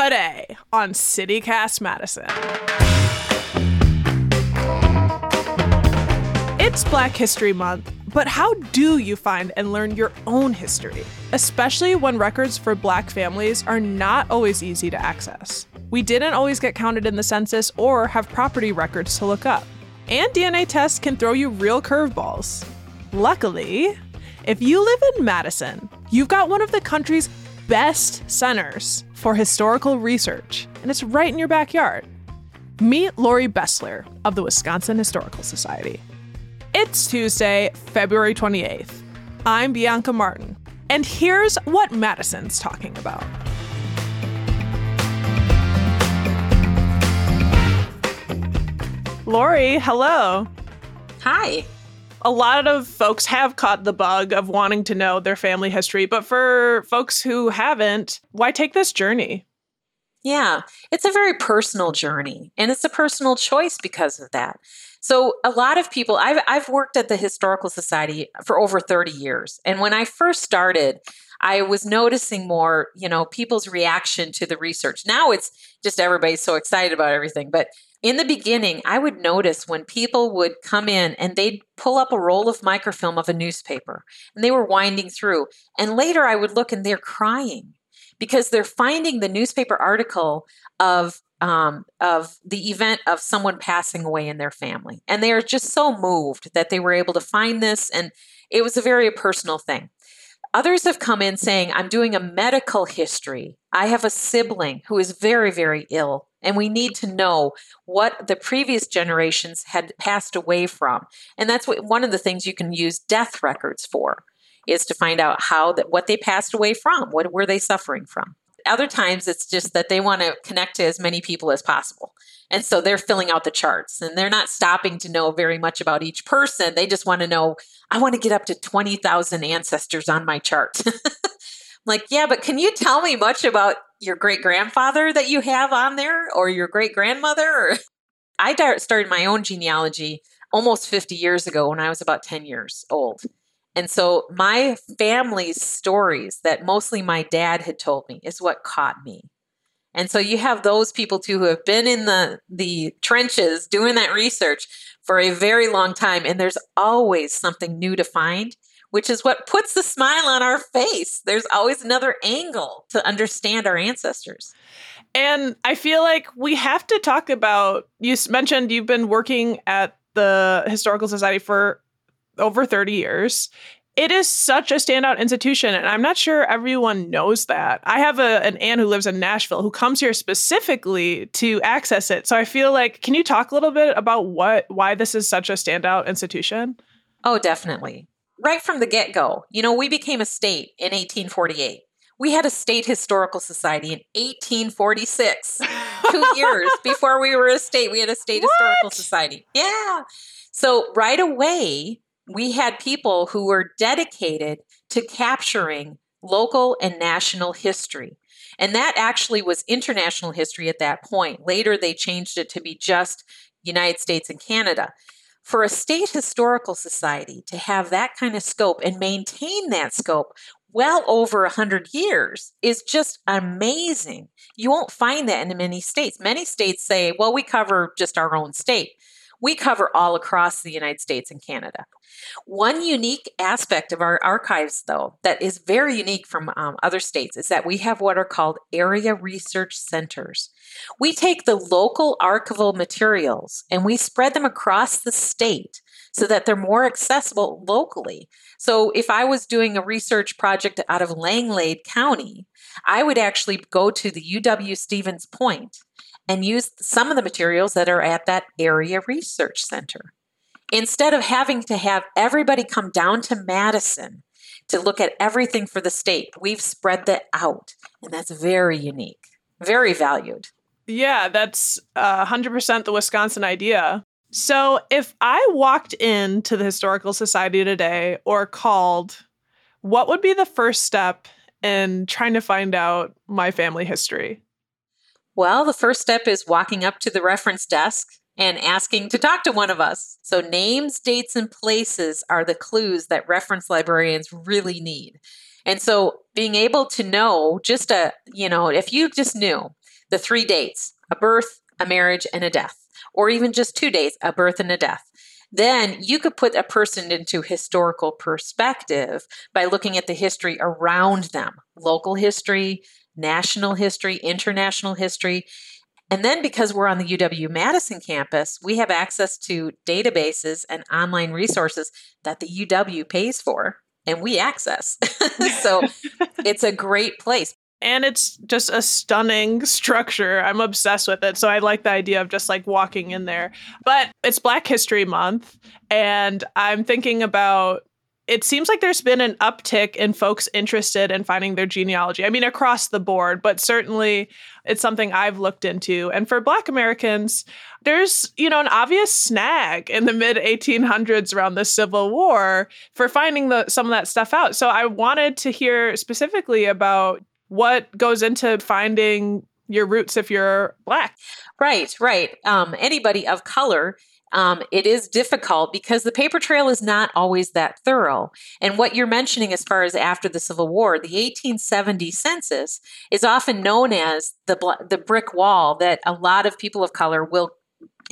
Today on CityCast Madison. It's Black History Month, but how do you find and learn your own history? Especially when records for black families are not always easy to access. We didn't always get counted in the census or have property records to look up. And DNA tests can throw you real curveballs. Luckily, if you live in Madison, you've got one of the country's best centers for historical research, and it's right in your backyard. Meet Lori Bessler of the Wisconsin Historical Society. It's Tuesday, February 28th. I'm Bianca Martin, and here's what Madison's talking about. Lori, hello. Hi. A lot of folks have caught the bug of wanting to know their family history, but for folks who haven't, why take this journey? Yeah, it's a very personal journey, and it's a personal choice because of that. So, a lot of people, I've, I've worked at the Historical Society for over 30 years. And when I first started, I was noticing more, you know, people's reaction to the research. Now it's just everybody's so excited about everything. But in the beginning, I would notice when people would come in and they'd pull up a roll of microfilm of a newspaper and they were winding through. And later I would look and they're crying because they're finding the newspaper article of um, of the event of someone passing away in their family. And they are just so moved that they were able to find this. And it was a very personal thing. Others have come in saying, I'm doing a medical history. I have a sibling who is very, very ill and we need to know what the previous generations had passed away from. And that's what one of the things you can use death records for is to find out how that what they passed away from, what were they suffering from. Other times it's just that they want to connect to as many people as possible. And so they're filling out the charts and they're not stopping to know very much about each person. They just want to know, I want to get up to 20,000 ancestors on my chart. like, yeah, but can you tell me much about your great grandfather that you have on there or your great grandmother? I started my own genealogy almost 50 years ago when I was about 10 years old. And so my family's stories that mostly my dad had told me is what caught me. And so you have those people too who have been in the the trenches doing that research for a very long time and there's always something new to find which is what puts the smile on our face. There's always another angle to understand our ancestors. And I feel like we have to talk about you mentioned you've been working at the Historical Society for over 30 years. It is such a standout institution, and I'm not sure everyone knows that. I have a, an aunt who lives in Nashville who comes here specifically to access it. So I feel like, can you talk a little bit about what why this is such a standout institution? Oh, definitely right from the get go. You know, we became a state in 1848. We had a state historical society in 1846. Two years before we were a state, we had a state what? historical society. Yeah. So right away, we had people who were dedicated to capturing local and national history. And that actually was international history at that point. Later, they changed it to be just United States and Canada for a state historical society to have that kind of scope and maintain that scope well over 100 years is just amazing. You won't find that in many states. Many states say, well, we cover just our own state. We cover all across the United States and Canada. One unique aspect of our archives, though, that is very unique from um, other states is that we have what are called area research centers. We take the local archival materials and we spread them across the state so that they're more accessible locally. So if I was doing a research project out of Langlade County, I would actually go to the UW Stevens Point and use some of the materials that are at that area research center. Instead of having to have everybody come down to Madison to look at everything for the state. We've spread that out, and that's very unique, very valued. Yeah, that's uh, 100% the Wisconsin idea. So if I walked into the Historical Society today or called, what would be the first step in trying to find out my family history? Well, the first step is walking up to the reference desk and asking to talk to one of us. So, names, dates, and places are the clues that reference librarians really need. And so, being able to know just a, you know, if you just knew the three dates a birth, a marriage, and a death, or even just two dates a birth and a death then you could put a person into historical perspective by looking at the history around them local history, national history, international history. And then because we're on the UW Madison campus, we have access to databases and online resources that the UW pays for and we access. so it's a great place and it's just a stunning structure. I'm obsessed with it. So I like the idea of just like walking in there. But it's Black History Month, and I'm thinking about it seems like there's been an uptick in folks interested in finding their genealogy. I mean, across the board, but certainly it's something I've looked into. And for Black Americans, there's, you know, an obvious snag in the mid 1800s around the Civil War for finding the, some of that stuff out. So I wanted to hear specifically about what goes into finding your roots if you're black. Right, right. Um, anybody of color um, it is difficult because the paper trail is not always that thorough. And what you're mentioning as far as after the Civil War, the 1870 census is often known as the the brick wall that a lot of people of color will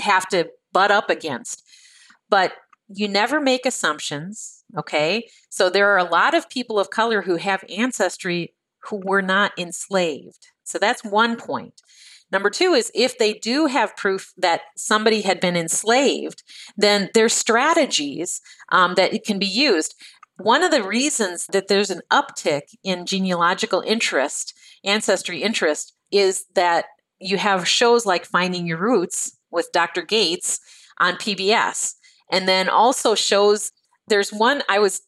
have to butt up against. But you never make assumptions, okay? So there are a lot of people of color who have ancestry who were not enslaved. So that's one point. Number two is if they do have proof that somebody had been enslaved, then there's strategies um, that can be used. One of the reasons that there's an uptick in genealogical interest, ancestry interest, is that you have shows like Finding Your Roots with Dr. Gates on PBS, and then also shows there's one I was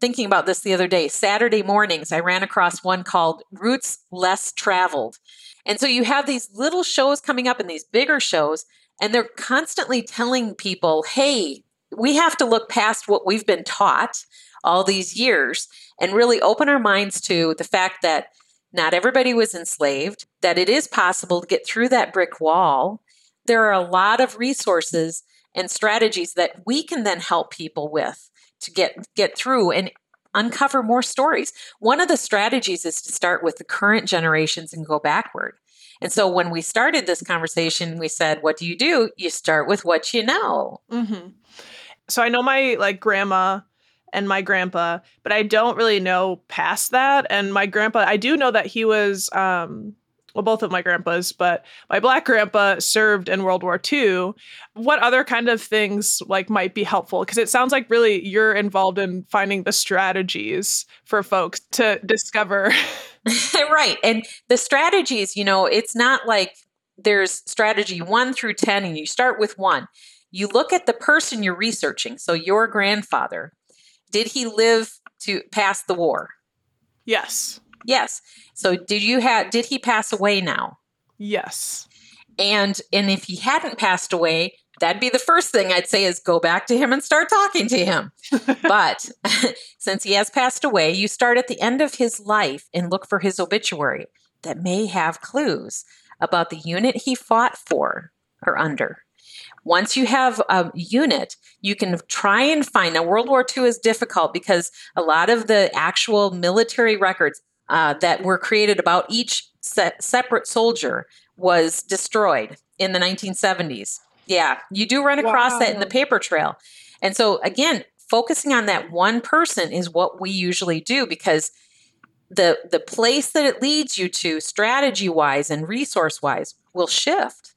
thinking about this the other day. Saturday mornings, I ran across one called Roots Less Traveled. And so you have these little shows coming up and these bigger shows, and they're constantly telling people, hey, we have to look past what we've been taught all these years and really open our minds to the fact that not everybody was enslaved, that it is possible to get through that brick wall. There are a lot of resources and strategies that we can then help people with to get get through and uncover more stories. One of the strategies is to start with the current generations and go backward. And so when we started this conversation, we said, "What do you do? You start with what you know." Mm-hmm. So I know my like grandma and my grandpa, but I don't really know past that. And my grandpa, I do know that he was um, well, both of my grandpas, but my black grandpa served in World War II. What other kind of things like might be helpful? Because it sounds like really you're involved in finding the strategies for folks to discover. right. And the strategies, you know, it's not like there's strategy one through 10 and you start with one. You look at the person you're researching. So your grandfather, did he live to pass the war? Yes. Yes. So did you have did he pass away now? Yes. And and if he hadn't passed away, that'd be the first thing I'd say is go back to him and start talking to him. but since he has passed away, you start at the end of his life and look for his obituary that may have clues about the unit he fought for or under. Once you have a unit, you can try and find. Now, World War II is difficult because a lot of the actual military records uh, that were created about each se- separate soldier was destroyed in the 1970s. Yeah, you do run across wow. that in the paper trail. And so, again, focusing on that one person is what we usually do because the the place that it leads you to strategy wise and resource wise will shift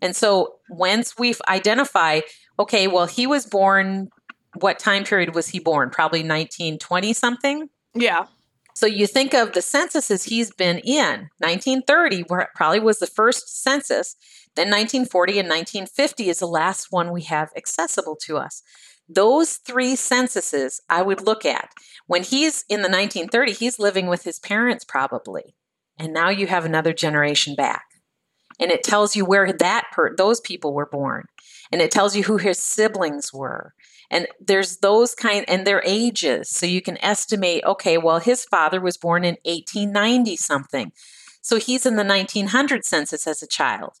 and so once we identify okay well he was born what time period was he born probably 1920 something yeah so you think of the censuses he's been in. 1930 probably was the first census. Then 1940 and 1950 is the last one we have accessible to us. Those three censuses I would look at. When he's in the 1930s, he's living with his parents probably. And now you have another generation back. And it tells you where that per- those people were born. And it tells you who his siblings were. And there's those kind and their ages. So you can estimate, okay, well, his father was born in 1890 something. So he's in the 1900 census as a child.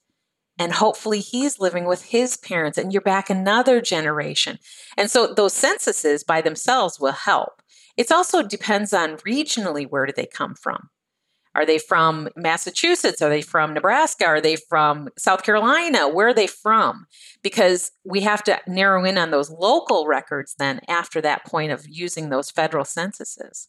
And hopefully he's living with his parents and you're back another generation. And so those censuses by themselves will help. It also depends on regionally where do they come from. Are they from Massachusetts? Are they from Nebraska? Are they from South Carolina? Where are they from? Because we have to narrow in on those local records then after that point of using those federal censuses.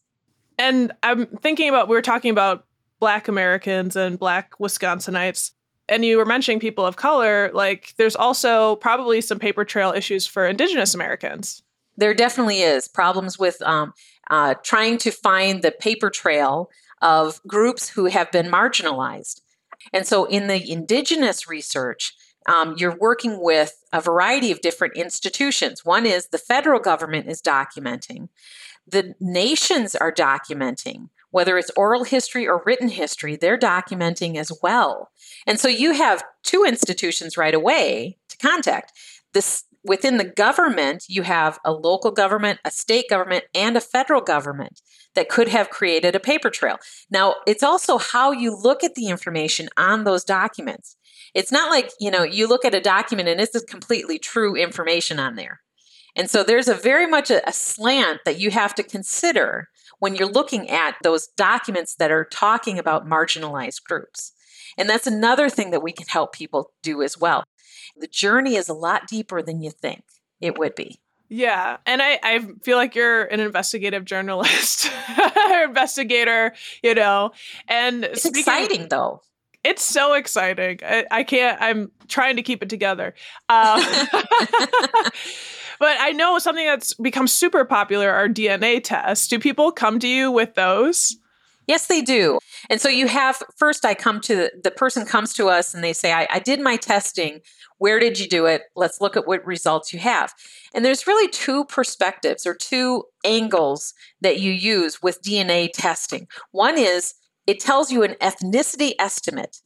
And I'm thinking about, we were talking about Black Americans and Black Wisconsinites. And you were mentioning people of color. Like, there's also probably some paper trail issues for Indigenous Americans. There definitely is problems with um, uh, trying to find the paper trail of groups who have been marginalized. And so, in the Indigenous research, um, you're working with a variety of different institutions. One is the federal government is documenting, the nations are documenting whether it's oral history or written history, they're documenting as well. And so you have two institutions right away to contact. This within the government, you have a local government, a state government, and a federal government that could have created a paper trail. Now, it's also how you look at the information on those documents. It's not like, you know, you look at a document and is completely true information on there. And so there's a very much a, a slant that you have to consider when you're looking at those documents that are talking about marginalized groups. And that's another thing that we can help people do as well. The journey is a lot deeper than you think it would be. Yeah. And I, I feel like you're an investigative journalist, investigator, you know. And it's speaking, exciting though. It's so exciting. I, I, can't, I'm trying to keep it together. Um, But I know something that's become super popular are DNA tests. Do people come to you with those? Yes, they do. And so you have first, I come to the person comes to us and they say, I, I, did my testing. Where did you do it? Let's look at what results you have. And there's really two perspectives or two angles that you use with DNA testing. One is it tells you an ethnicity estimate.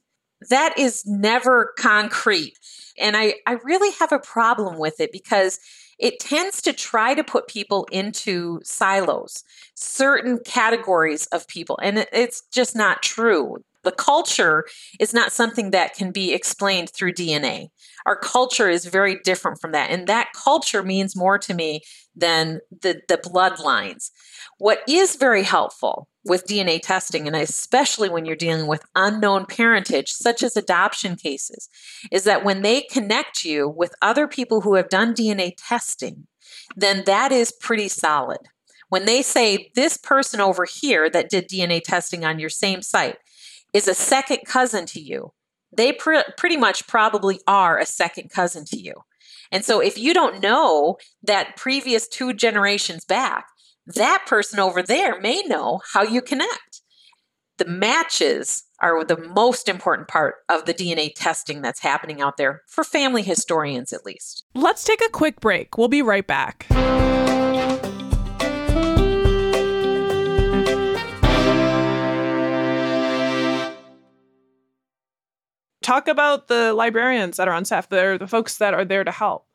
That is never concrete. And I, I really have a problem with it because it tends to try to put people into silos, certain categories of people. And it's just not true. The culture is not something that can be explained through DNA. Our culture is very different from that. And that culture means more to me than the, the bloodlines. What is very helpful with DNA testing, and especially when you're dealing with unknown parentage, such as adoption cases, is that when they connect you with other people who have done DNA testing, then that is pretty solid. When they say this person over here that did DNA testing on your same site is a second cousin to you, they pr- pretty much probably are a second cousin to you. And so if you don't know that previous two generations back, that person over there may know how you connect. The matches are the most important part of the DNA testing that's happening out there for family historians, at least. Let's take a quick break. We'll be right back. Talk about the librarians that are on staff. They're the folks that are there to help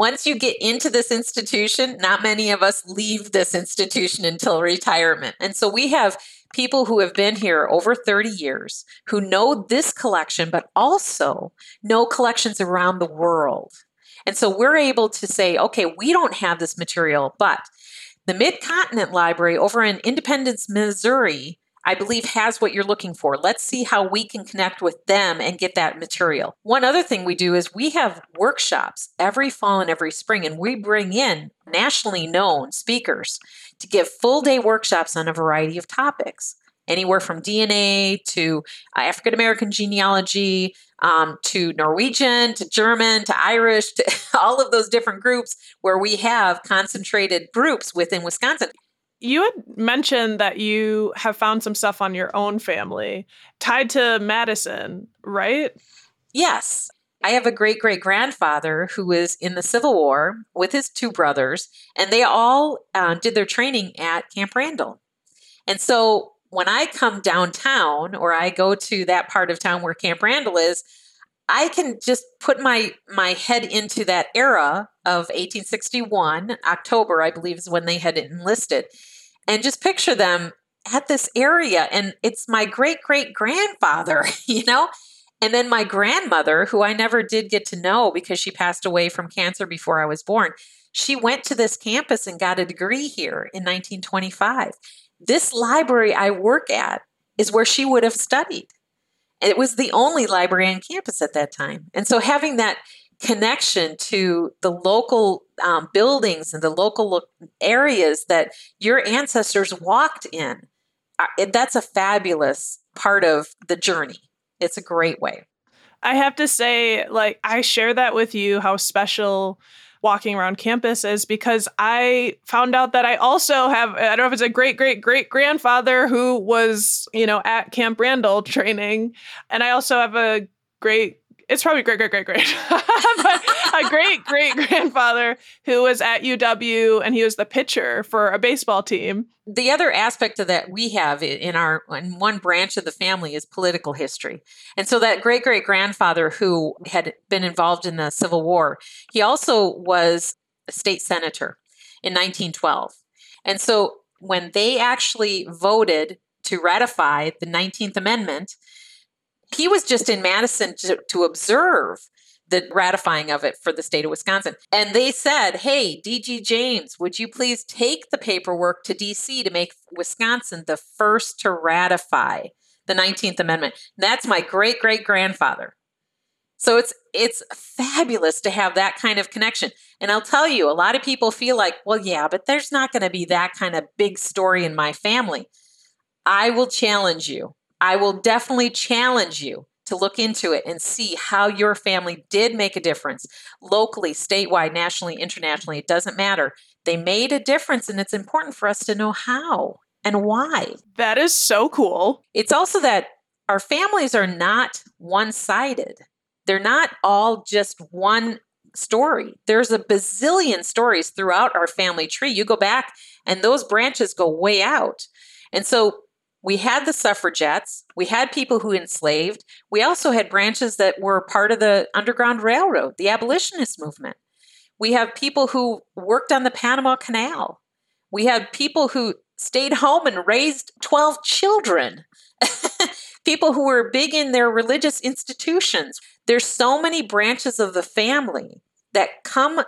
once you get into this institution, not many of us leave this institution until retirement. And so we have people who have been here over 30 years who know this collection, but also know collections around the world. And so we're able to say, okay, we don't have this material, but the Mid Continent Library over in Independence, Missouri I believe has what you're looking for. Let's see how we can connect with them and get that material. One other thing we do is we have workshops every fall and every spring, and we bring in nationally known speakers to give full day workshops on a variety of topics. Anywhere from DNA to uh, African American genealogy, um, to Norwegian, to German, to Irish, to all of those different groups where we have concentrated groups within Wisconsin you had mentioned that you have found some stuff on your own family tied to Madison, right? Yes. I have a great great grandfather who was in the Civil War with his two brothers, and they all uh, did their training at Camp Randall. And so when I come downtown or I go to that part of town where Camp Randall is, I can just put my my head into that era of 1861, October, I believe is when they had enlisted, and just picture them at this area. And it's my great great grandfather, you know? And then my grandmother, who I never did get to know because she passed away from cancer before I was born, she went to this campus and got a degree here in 1925. This library I work at is where she would have studied. It was the only library on campus at that time. And so having that connection to the local um, buildings and the local lo- areas that your ancestors walked in, uh, that's a fabulous part of the journey. It's a great way. I have to say, like, I share that with you how special walking around campus is because I found out that I also have, I don't know if it's a great, great, great grandfather who was, you know, at Camp Randall training. And I also have a great it's probably great, great, great, great. but a great great grandfather who was at UW and he was the pitcher for a baseball team. The other aspect of that we have in our in one branch of the family is political history. And so that great great grandfather who had been involved in the Civil War, he also was a state senator in 1912. And so when they actually voted to ratify the 19th Amendment, he was just in Madison to, to observe the ratifying of it for the state of Wisconsin. And they said, hey, DG James, would you please take the paperwork to DC to make Wisconsin the first to ratify the 19th Amendment? That's my great great grandfather. So it's it's fabulous to have that kind of connection. And I'll tell you, a lot of people feel like, well, yeah, but there's not going to be that kind of big story in my family. I will challenge you. I will definitely challenge you to look into it and see how your family did make a difference locally, statewide, nationally, internationally. It doesn't matter. They made a difference, and it's important for us to know how and why. That is so cool. It's also that our families are not one sided, they're not all just one story. There's a bazillion stories throughout our family tree. You go back, and those branches go way out. And so we had the suffragettes, we had people who enslaved, we also had branches that were part of the Underground Railroad, the abolitionist movement. We have people who worked on the Panama Canal. We had people who stayed home and raised 12 children. people who were big in their religious institutions. There's so many branches of the family that come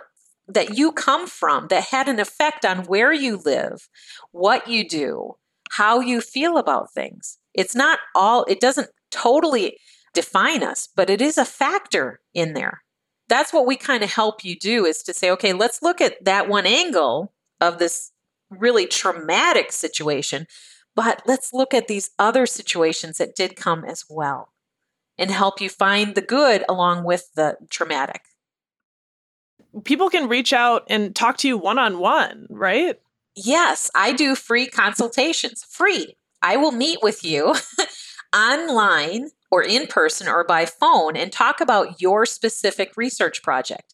that you come from that had an effect on where you live, what you do, how you feel about things. It's not all, it doesn't totally define us, but it is a factor in there. That's what we kind of help you do is to say, okay, let's look at that one angle of this really traumatic situation, but let's look at these other situations that did come as well and help you find the good along with the traumatic. People can reach out and talk to you one on one, right? Yes, I do free consultations. Free. I will meet with you online or in person or by phone and talk about your specific research project.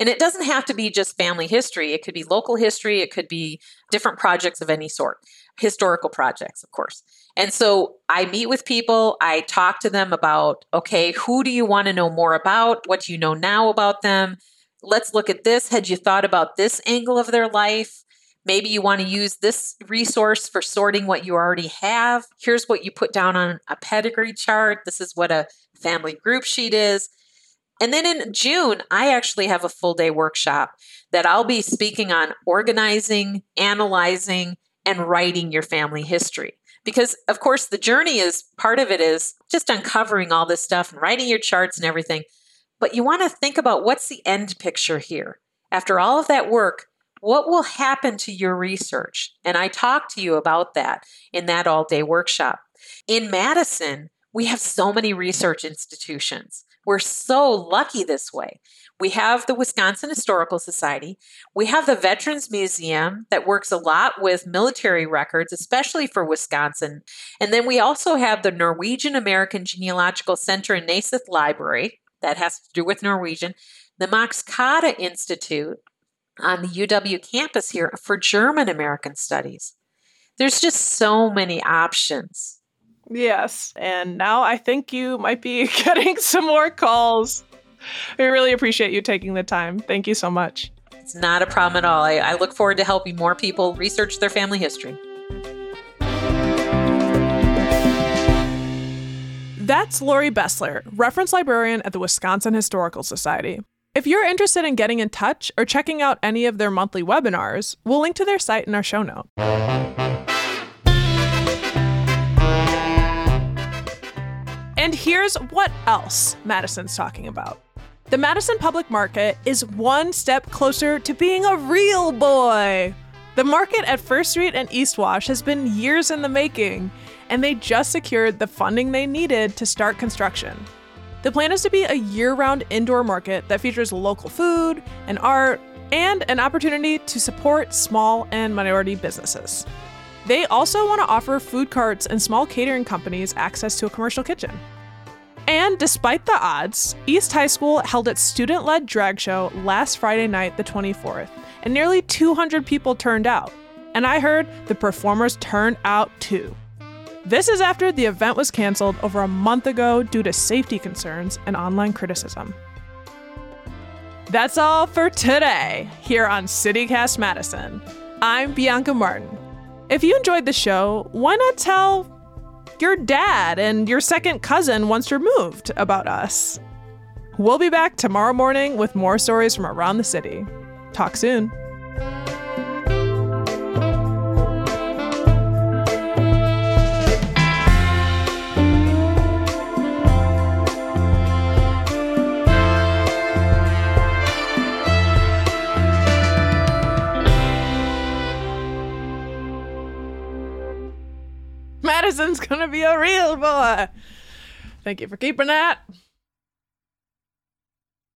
And it doesn't have to be just family history, it could be local history, it could be different projects of any sort, historical projects, of course. And so I meet with people, I talk to them about okay, who do you want to know more about? What do you know now about them? Let's look at this. Had you thought about this angle of their life? Maybe you want to use this resource for sorting what you already have. Here's what you put down on a pedigree chart. This is what a family group sheet is. And then in June, I actually have a full day workshop that I'll be speaking on organizing, analyzing, and writing your family history. Because, of course, the journey is part of it is just uncovering all this stuff and writing your charts and everything. But you want to think about what's the end picture here. After all of that work, what will happen to your research? And I talked to you about that in that all day workshop. In Madison, we have so many research institutions. We're so lucky this way. We have the Wisconsin Historical Society. We have the Veterans Museum that works a lot with military records, especially for Wisconsin. And then we also have the Norwegian American Genealogical Center and Naeseth Library. that has to do with Norwegian, the Max Kade Institute on the UW campus here for German American Studies. There's just so many options. Yes. And now I think you might be getting some more calls. We really appreciate you taking the time. Thank you so much. It's not a problem at all. I, I look forward to helping more people research their family history. That's Lori Bessler, reference librarian at the Wisconsin Historical Society. If you're interested in getting in touch or checking out any of their monthly webinars, we'll link to their site in our show note. And here's what else Madison's talking about. The Madison Public Market is one step closer to being a real boy. The market at First Street and East Wash has been years in the making, and they just secured the funding they needed to start construction. The plan is to be a year round indoor market that features local food and art and an opportunity to support small and minority businesses. They also want to offer food carts and small catering companies access to a commercial kitchen. And despite the odds, East High School held its student led drag show last Friday night, the 24th, and nearly 200 people turned out. And I heard the performers turned out too. This is after the event was canceled over a month ago due to safety concerns and online criticism. That's all for today here on CityCast Madison. I'm Bianca Martin. If you enjoyed the show, why not tell your dad and your second cousin once removed about us? We'll be back tomorrow morning with more stories from around the city. Talk soon. Madison's gonna be a real boy. Thank you for keeping that.